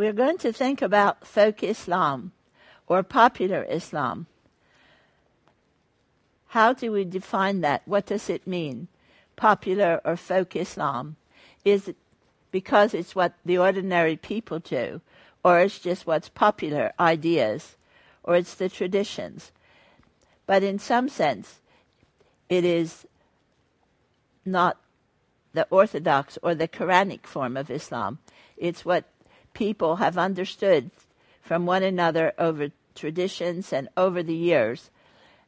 we're going to think about folk Islam or popular Islam. How do we define that? What does it mean? Popular or folk Islam? Is it because it's what the ordinary people do, or it's just what's popular ideas, or it's the traditions? But in some sense, it is not the orthodox or the Quranic form of Islam. It's what people have understood from one another over traditions and over the years,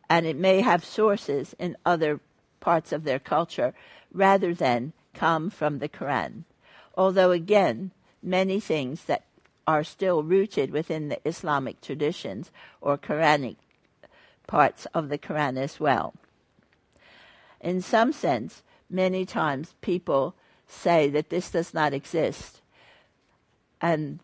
and it may have sources in other parts of their culture rather than come from the Quran. Although, again, many things that are still rooted within the Islamic traditions or Quranic parts of the Quran as well. In some sense, many times people say that this does not exist. And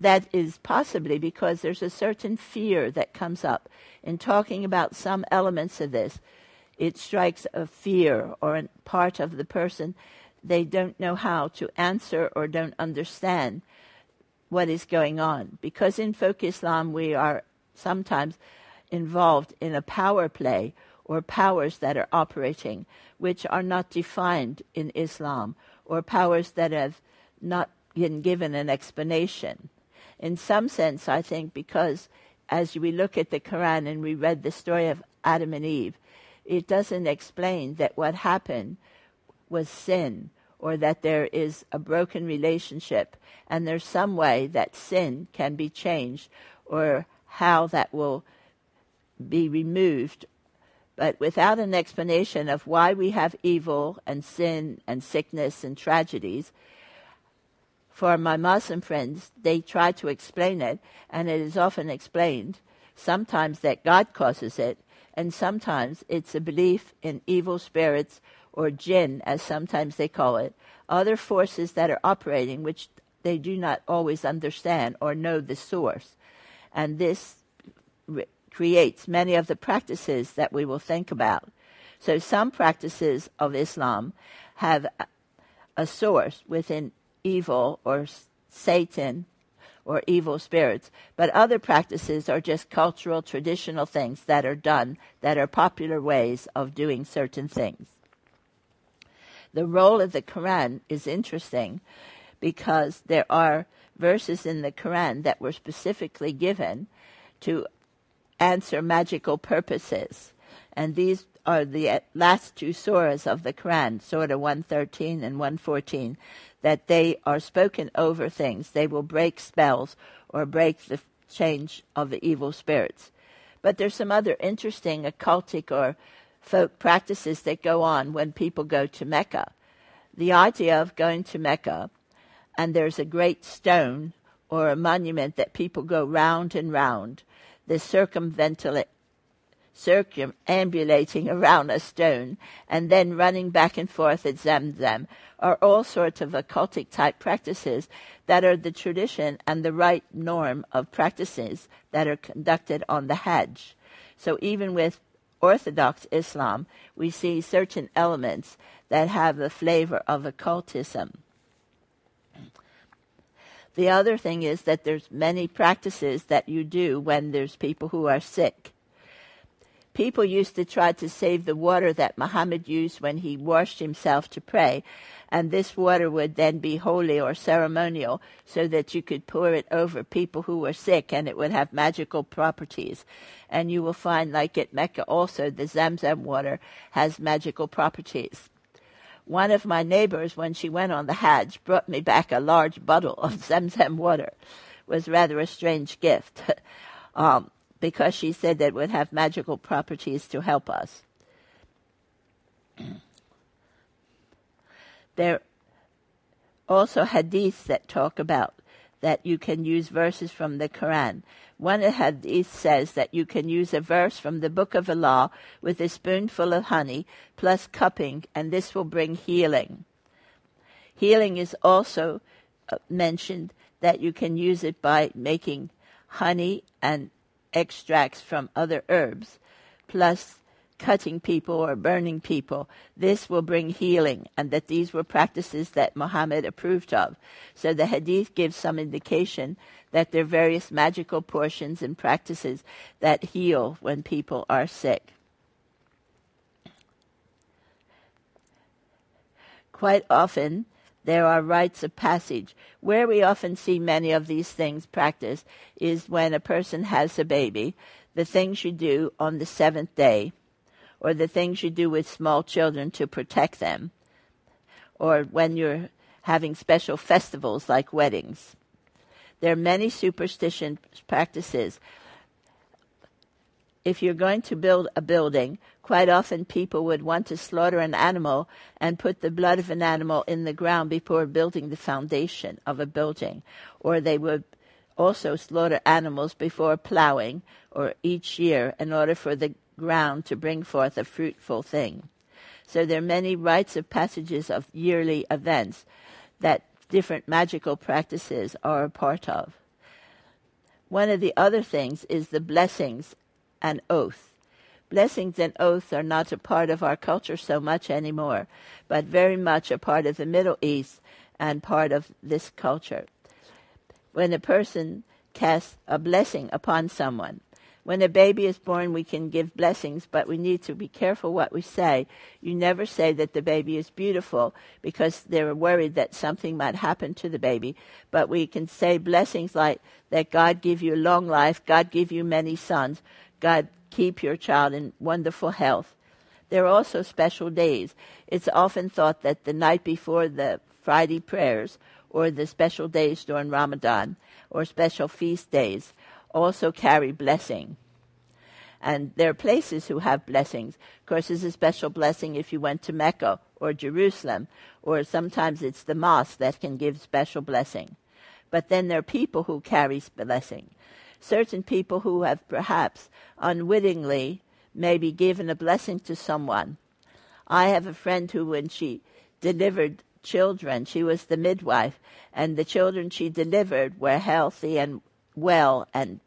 that is possibly because there's a certain fear that comes up in talking about some elements of this. It strikes a fear or a part of the person they don't know how to answer or don't understand what is going on. Because in folk Islam, we are sometimes involved in a power play or powers that are operating which are not defined in Islam or powers that have not been given an explanation. In some sense, I think because as we look at the Quran and we read the story of Adam and Eve, it doesn't explain that what happened was sin or that there is a broken relationship and there's some way that sin can be changed or how that will be removed but without an explanation of why we have evil and sin and sickness and tragedies, for my Muslim friends, they try to explain it, and it is often explained sometimes that God causes it, and sometimes it's a belief in evil spirits or jinn, as sometimes they call it, other forces that are operating which they do not always understand or know the source. And this creates many of the practices that we will think about. So some practices of Islam have a source within evil or Satan or evil spirits, but other practices are just cultural, traditional things that are done that are popular ways of doing certain things. The role of the Quran is interesting because there are verses in the Quran that were specifically given to answer magical purposes. And these are the last two surahs of the Quran, Surah 113 and 114, that they are spoken over things. They will break spells or break the change of the evil spirits. But there's some other interesting occultic or folk practices that go on when people go to Mecca. The idea of going to Mecca, and there's a great stone or a monument that people go round and round, the circumventula- circumambulating around a stone and then running back and forth at Zamzam are all sorts of occultic type practices that are the tradition and the right norm of practices that are conducted on the Hajj. So even with Orthodox Islam, we see certain elements that have the flavor of occultism. The other thing is that there's many practices that you do when there's people who are sick. People used to try to save the water that Muhammad used when he washed himself to pray, and this water would then be holy or ceremonial so that you could pour it over people who were sick and it would have magical properties. And you will find, like at Mecca also, the Zamzam water has magical properties. One of my neighbors, when she went on the Hajj, brought me back a large bottle of Zamzam water. It was rather a strange gift um, because she said that it would have magical properties to help us. there also hadiths that talk about that you can use verses from the Quran. One hadith says that you can use a verse from the book of Allah with a spoonful of honey plus cupping, and this will bring healing. Healing is also uh, mentioned that you can use it by making honey and extracts from other herbs plus cutting people or burning people. This will bring healing, and that these were practices that Muhammad approved of. So the hadith gives some indication that there are various magical portions and practices that heal when people are sick. Quite often, there are rites of passage. Where we often see many of these things practiced is when a person has a baby, the things you do on the seventh day, or the things you do with small children to protect them, or when you're having special festivals like weddings. There are many superstition practices. If you're going to build a building, quite often people would want to slaughter an animal and put the blood of an animal in the ground before building the foundation of a building. Or they would also slaughter animals before plowing or each year in order for the ground to bring forth a fruitful thing. So there are many rites of passages of yearly events that different magical practices are a part of. One of the other things is the blessings and oath. Blessings and oaths are not a part of our culture so much anymore, but very much a part of the Middle East and part of this culture. When a person casts a blessing upon someone, when a baby is born, we can give blessings, but we need to be careful what we say. You never say that the baby is beautiful because they're worried that something might happen to the baby. But we can say blessings like that God give you long life, God give you many sons, God keep your child in wonderful health. There are also special days. It's often thought that the night before the Friday prayers or the special days during Ramadan or special feast days also carry blessing. And there are places who have blessings. Of course, there's a special blessing if you went to Mecca or Jerusalem, or sometimes it's the mosque that can give special blessing. But then there are people who carry blessing. Certain people who have perhaps unwittingly maybe given a blessing to someone. I have a friend who, when she delivered children, she was the midwife, and the children she delivered were healthy and well and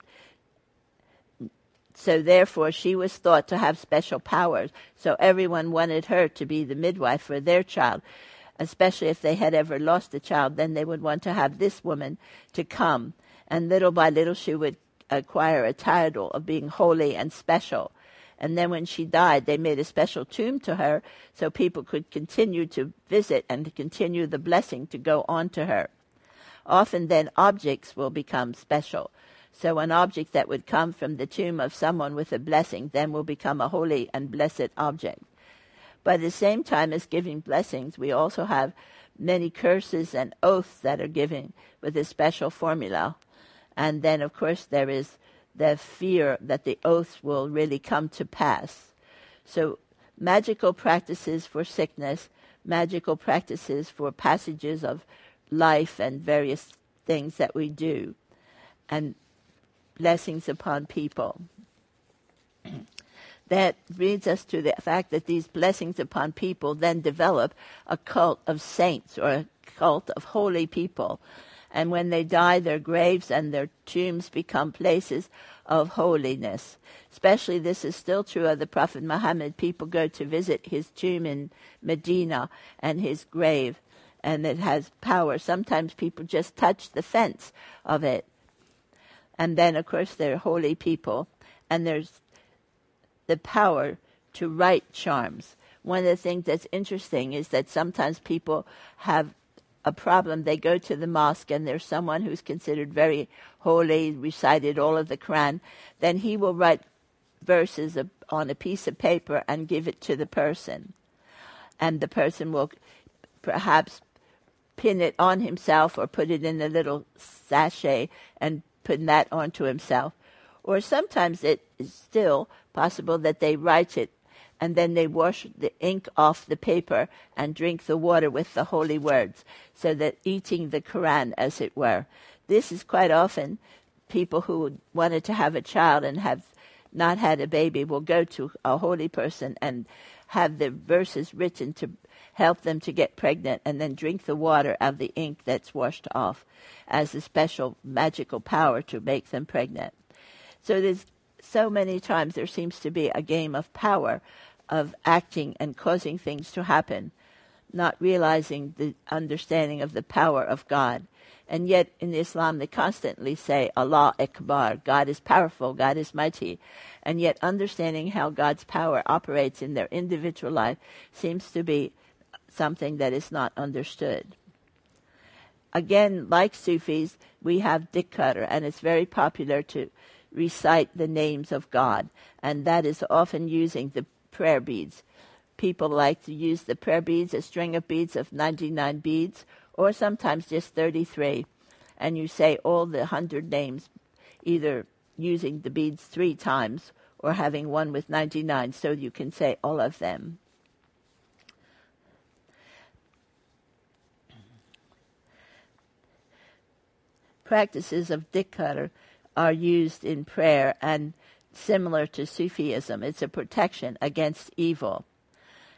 so therefore she was thought to have special powers. So everyone wanted her to be the midwife for their child, especially if they had ever lost a child. Then they would want to have this woman to come, and little by little she would acquire a title of being holy and special. And then when she died, they made a special tomb to her so people could continue to visit and to continue the blessing to go on to her. Often then objects will become special. So an object that would come from the tomb of someone with a blessing then will become a holy and blessed object. By the same time as giving blessings, we also have many curses and oaths that are given with a special formula. And then, of course, there is the fear that the oaths will really come to pass. So, magical practices for sickness, magical practices for passages of life and various things that we do, and blessings upon people. that leads us to the fact that these blessings upon people then develop a cult of saints or a cult of holy people. And when they die, their graves and their tombs become places of holiness. Especially this is still true of the Prophet Muhammad. People go to visit his tomb in Medina and his grave and it has power. Sometimes people just touch the fence of it. And then, of course, they're holy people, and there's the power to write charms. One of the things that's interesting is that sometimes people have a problem. They go to the mosque and there's someone who's considered very holy, recited all of the Quran. Then he will write verses on a piece of paper and give it to the person. And the person will perhaps pin it on himself or put it in a little sachet and put that onto himself. Or sometimes it is still possible that they write it and then they wash the ink off the paper and drink the water with the holy words, so that eating the Quran, as it were. This is quite often people who wanted to have a child and have not had a baby will go to a holy person and have the verses written to help them to get pregnant and then drink the water of the ink that's washed off as a special magical power to make them pregnant. So there's so many times there seems to be a game of power of acting and causing things to happen, not realizing the understanding of the power of God. And yet in Islam they constantly say Allah Akbar, God is powerful, God is mighty. And yet understanding how God's power operates in their individual life seems to be something that is not understood. Again, like Sufis, we have Dhikr, and it's very popular to recite the names of God, and that is often using the prayer beads. People like to use the prayer beads, a string of beads of 99 beads, or sometimes just 33. And you say all the 100 names, either using the beads three times or having one with 99, so you can say all of them. Practices of Dhikr are used in prayer and similar to Sufism. It's a protection against evil.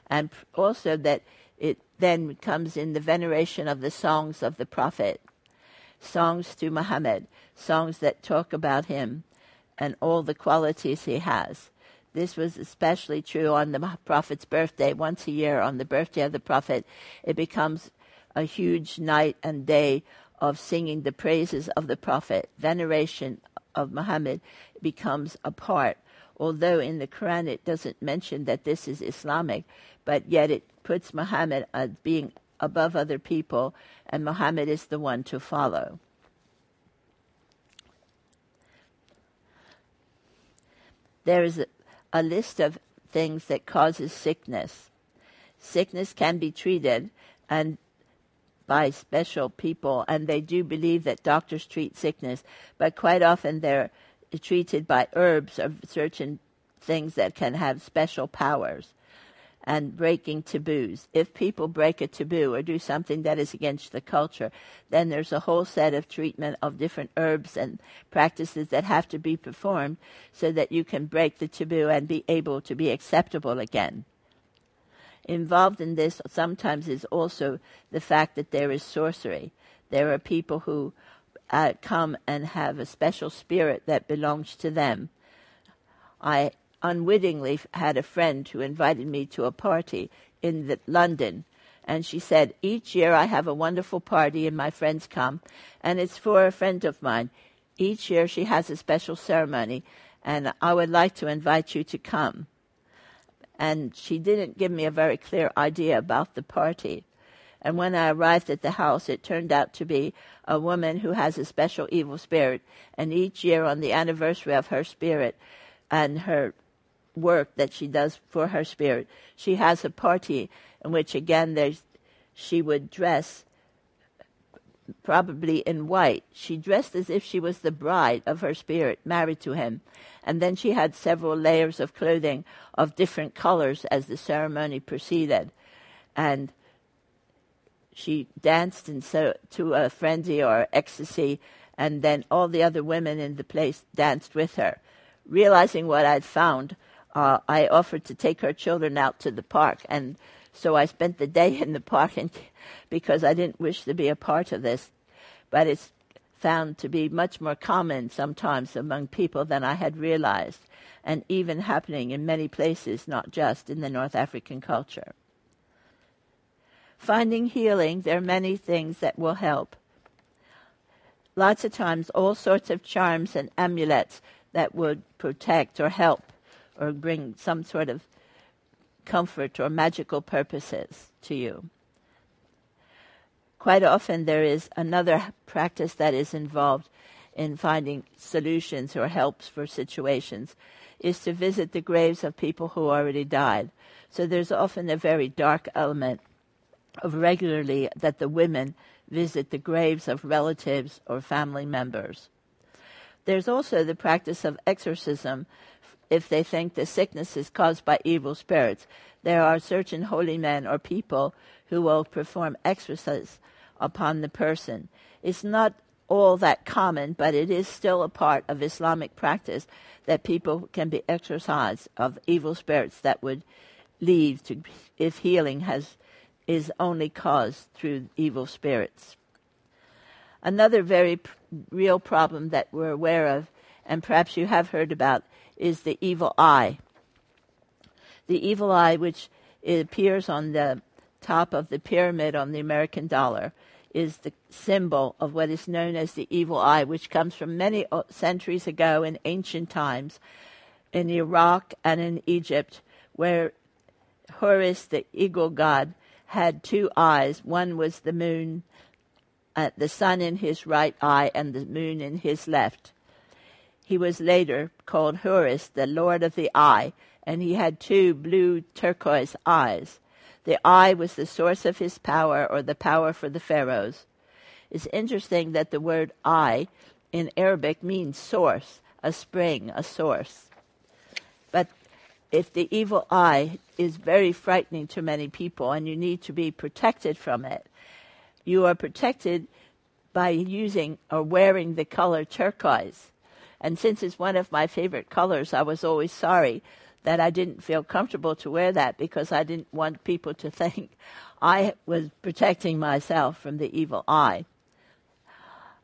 And also that it then comes in the veneration of the songs of the Prophet, songs to Muhammad, songs that talk about him and all the qualities he has. This was especially true on the Prophet's birthday. Once a year, on the birthday of the Prophet, it becomes a huge night and day of singing the praises of the Prophet, veneration of Muhammad becomes a part. Although in the Quran it doesn't mention that this is Islamic, but yet it puts Muhammad as being above other people, and Muhammad is the one to follow. There is a, a list of things that causes sickness. Sickness can be treated, and by special people, and they do believe that doctors treat sickness, but quite often they're treated by herbs or certain things that can have special powers and breaking taboos. If people break a taboo or do something that is against the culture, then there's a whole set of treatment of different herbs and practices that have to be performed so that you can break the taboo and be able to be acceptable again. Involved in this sometimes is also the fact that there is sorcery. There are people who uh, come and have a special spirit that belongs to them. I unwittingly had a friend who invited me to a party in the, London, and she said, Each year I have a wonderful party and my friends come, and it's for a friend of mine. Each year she has a special ceremony, and I would like to invite you to come and she didn't give me a very clear idea about the party. And when I arrived at the house, it turned out to be a woman who has a special evil spirit. And each year, on the anniversary of her spirit and her work that she does for her spirit, she has a party in which, again, she would dress probably in white. She dressed as if she was the bride of her spirit, married to him. And then she had several layers of clothing of different colors as the ceremony proceeded. And she danced in so, to a frenzy or ecstasy, and then all the other women in the place danced with her. Realizing what I'd found, uh, I offered to take her children out to the park, and so I spent the day in the park and, because I didn't wish to be a part of this. But it's found to be much more common sometimes among people than I had realized, and even happening in many places, not just in the North African culture. Finding healing, there are many things that will help. Lots of times, all sorts of charms and amulets that would protect or help or bring some sort of comfort or magical purposes to you quite often there is another practice that is involved in finding solutions or helps for situations is to visit the graves of people who already died. So there's often a very dark element of regularly that the women visit the graves of relatives or family members. There's also the practice of exorcism if they think the sickness is caused by evil spirits. There are certain holy men or people who will perform exorcisms upon the person. It's not all that common, but it is still a part of Islamic practice that people can be exorcised of evil spirits that would leave to if healing has is only caused through evil spirits. Another very real problem that we're aware of, and perhaps you have heard about, is the evil eye. The evil eye, which appears on the top of the pyramid on the American dollar, is the symbol of what is known as the evil eye, which comes from many centuries ago in ancient times in Iraq and in Egypt, where Horus, the eagle god, had two eyes. One was the moon, uh, the sun in his right eye, and the moon in his left. He was later called Horus, the lord of the eye, and he had two blue turquoise eyes. The eye was the source of his power or the power for the pharaohs. It's interesting that the word eye in Arabic means source, a spring, a source. But if the evil eye is very frightening to many people and you need to be protected from it, you are protected by using or wearing the color turquoise. And since it's one of my favorite colors, I was always sorry that I didn't feel comfortable to wear that because I didn't want people to think I was protecting myself from the evil eye.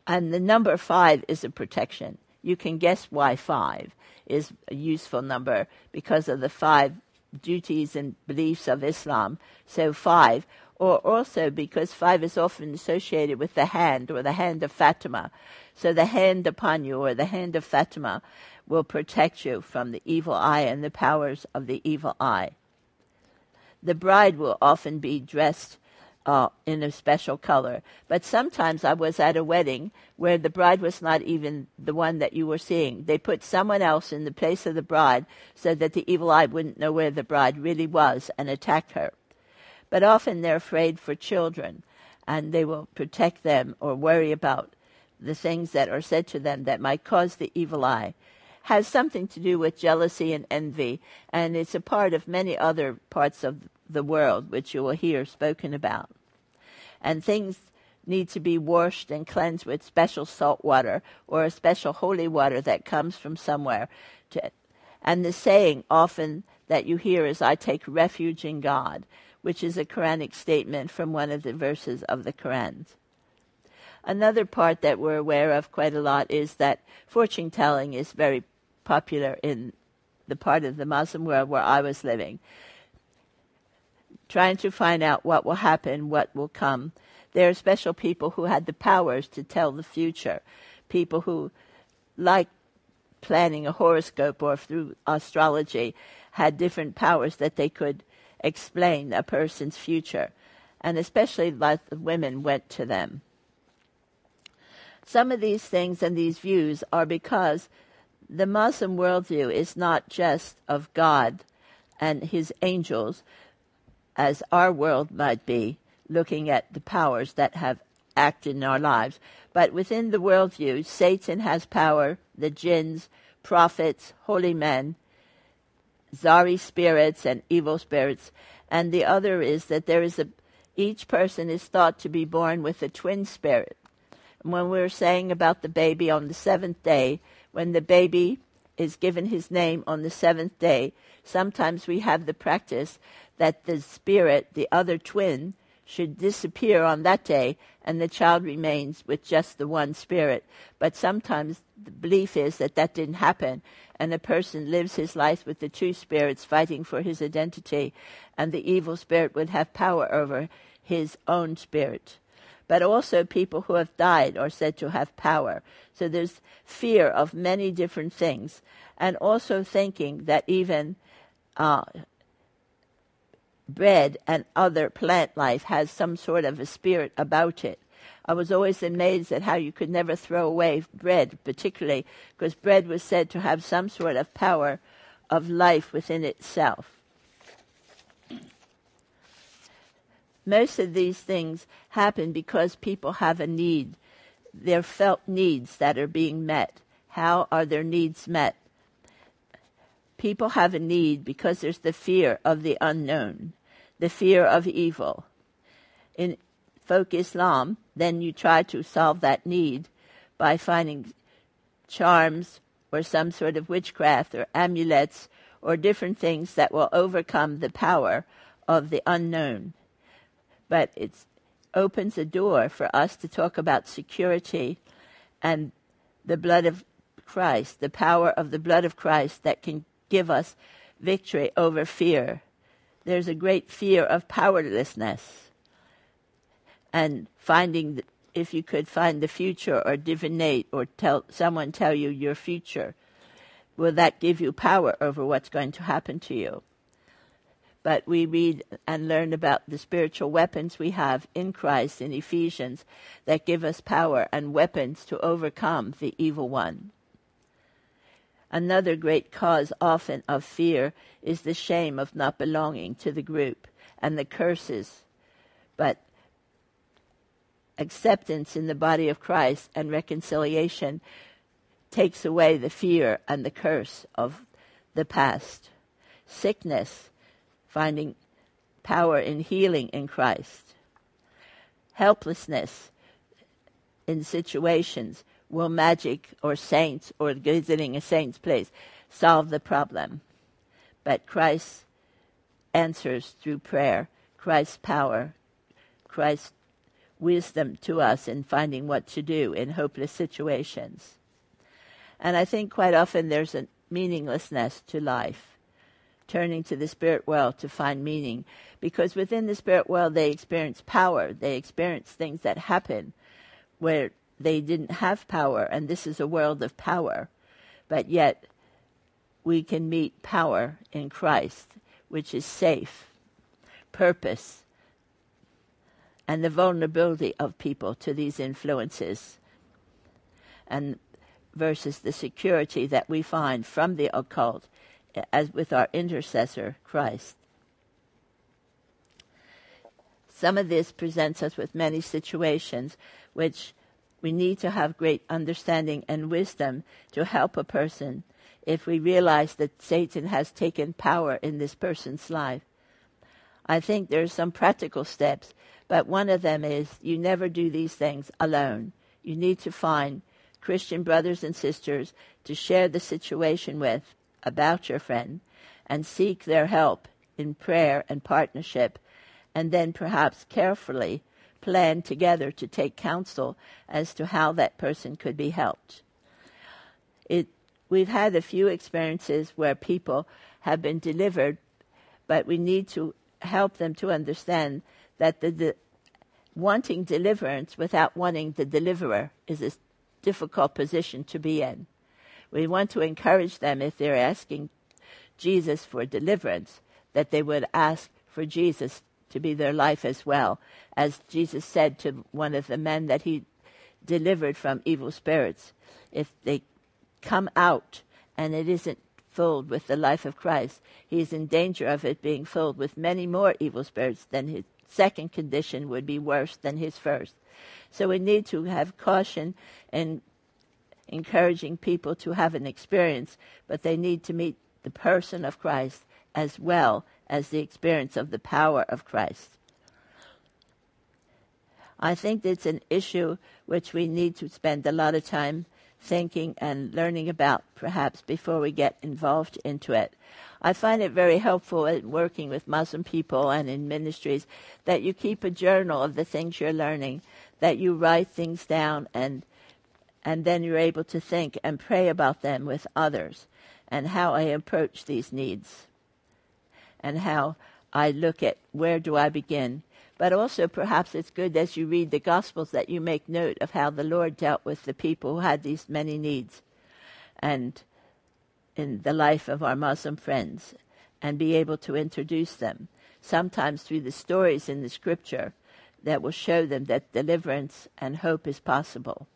And the number five is a protection. You can guess why five is a useful number because of the five duties and beliefs of Islam. So five, or also because five is often associated with the hand or the hand of Fatima. So the hand upon you or the hand of Fatima will protect you from the evil eye and the powers of the evil eye. The bride will often be dressed uh, in a special color. But sometimes I was at a wedding where the bride was not even the one that you were seeing. They put someone else in the place of the bride so that the evil eye wouldn't know where the bride really was and attack her. But often they're afraid for children and they will protect them or worry about the things that are said to them that might cause the evil eye has something to do with jealousy and envy, and it's a part of many other parts of the world which you will hear spoken about. And things need to be washed and cleansed with special salt water or a special holy water that comes from somewhere. To, and the saying often that you hear is, I take refuge in God, which is a Quranic statement from one of the verses of the Quran. Another part that we're aware of quite a lot is that fortune telling is very popular in the part of the Muslim world where I was living. Trying to find out what will happen, what will come. There are special people who had the powers to tell the future. People who, like planning a horoscope or through astrology, had different powers that they could explain a person's future. And especially like the women went to them. Some of these things and these views are because the Muslim worldview is not just of God and his angels, as our world might be, looking at the powers that have acted in our lives. But within the worldview, Satan has power, the jinns, prophets, holy men, Zari spirits, and evil spirits. And the other is that there is a, each person is thought to be born with a twin spirit. When we were saying about the baby on the seventh day, when the baby is given his name on the seventh day, sometimes we have the practice that the spirit, the other twin, should disappear on that day and the child remains with just the one spirit. But sometimes the belief is that that didn't happen and a person lives his life with the two spirits fighting for his identity and the evil spirit would have power over his own spirit but also people who have died are said to have power. So there's fear of many different things, and also thinking that even uh, bread and other plant life has some sort of a spirit about it. I was always amazed at how you could never throw away bread, particularly because bread was said to have some sort of power of life within itself. most of these things happen because people have a need. They're felt needs that are being met. How are their needs met? People have a need because there's the fear of the unknown, the fear of evil. In folk Islam, then you try to solve that need by finding charms or some sort of witchcraft or amulets or different things that will overcome the power of the unknown but it opens a door for us to talk about security and the blood of Christ, the power of the blood of Christ that can give us victory over fear. There's a great fear of powerlessness. And finding, if you could find the future or divinate or tell someone tell you your future, will that give you power over what's going to happen to you? But we read and learn about the spiritual weapons we have in Christ in Ephesians that give us power and weapons to overcome the evil one. Another great cause often of fear is the shame of not belonging to the group and the curses. But acceptance in the body of Christ and reconciliation takes away the fear and the curse of the past. Sickness, finding power in healing in Christ. Helplessness in situations will magic or saints or visiting a saint's place solve the problem? But Christ answers through prayer, Christ's power, Christ's wisdom to us in finding what to do in hopeless situations. And I think quite often there's a meaninglessness to life, turning to the spirit world to find meaning, because within the spirit world they experience power, they experience things that happen where they didn't have power, and this is a world of power. But yet, we can meet power in Christ, which is safe, purpose, and the vulnerability of people to these influences, and versus the security that we find from the occult as with our intercessor, Christ. Some of this presents us with many situations which we need to have great understanding and wisdom to help a person if we realize that Satan has taken power in this person's life. I think there are some practical steps, but one of them is you never do these things alone. You need to find Christian brothers and sisters to share the situation with about your friend and seek their help in prayer and partnership, and then perhaps carefully plan together to take counsel as to how that person could be helped. It, we've had a few experiences where people have been delivered, but we need to help them to understand that the, the wanting deliverance without wanting the deliverer is a difficult position to be in. We want to encourage them if they're asking Jesus for deliverance, that they would ask for Jesus to be their life as well. As Jesus said to one of the men that he delivered from evil spirits, if they come out and it isn't filled with the life of Christ, he is in danger of it being filled with many more evil spirits, then his second condition would be worse than his first. So we need to have caution in encouraging people to have an experience, but they need to meet the person of Christ as well as the experience of the power of Christ. I think it's an issue which we need to spend a lot of time thinking and learning about perhaps before we get involved into it. I find it very helpful in working with Muslim people and in ministries that you keep a journal of the things you're learning, that you write things down and and then you're able to think and pray about them with others and how I approach these needs and how I look at where do I begin. But also, perhaps it's good as you read the Gospels that you make note of how the Lord dealt with the people who had these many needs and in the life of our Muslim friends and be able to introduce them, sometimes through the stories in the scripture that will show them that deliverance and hope is possible.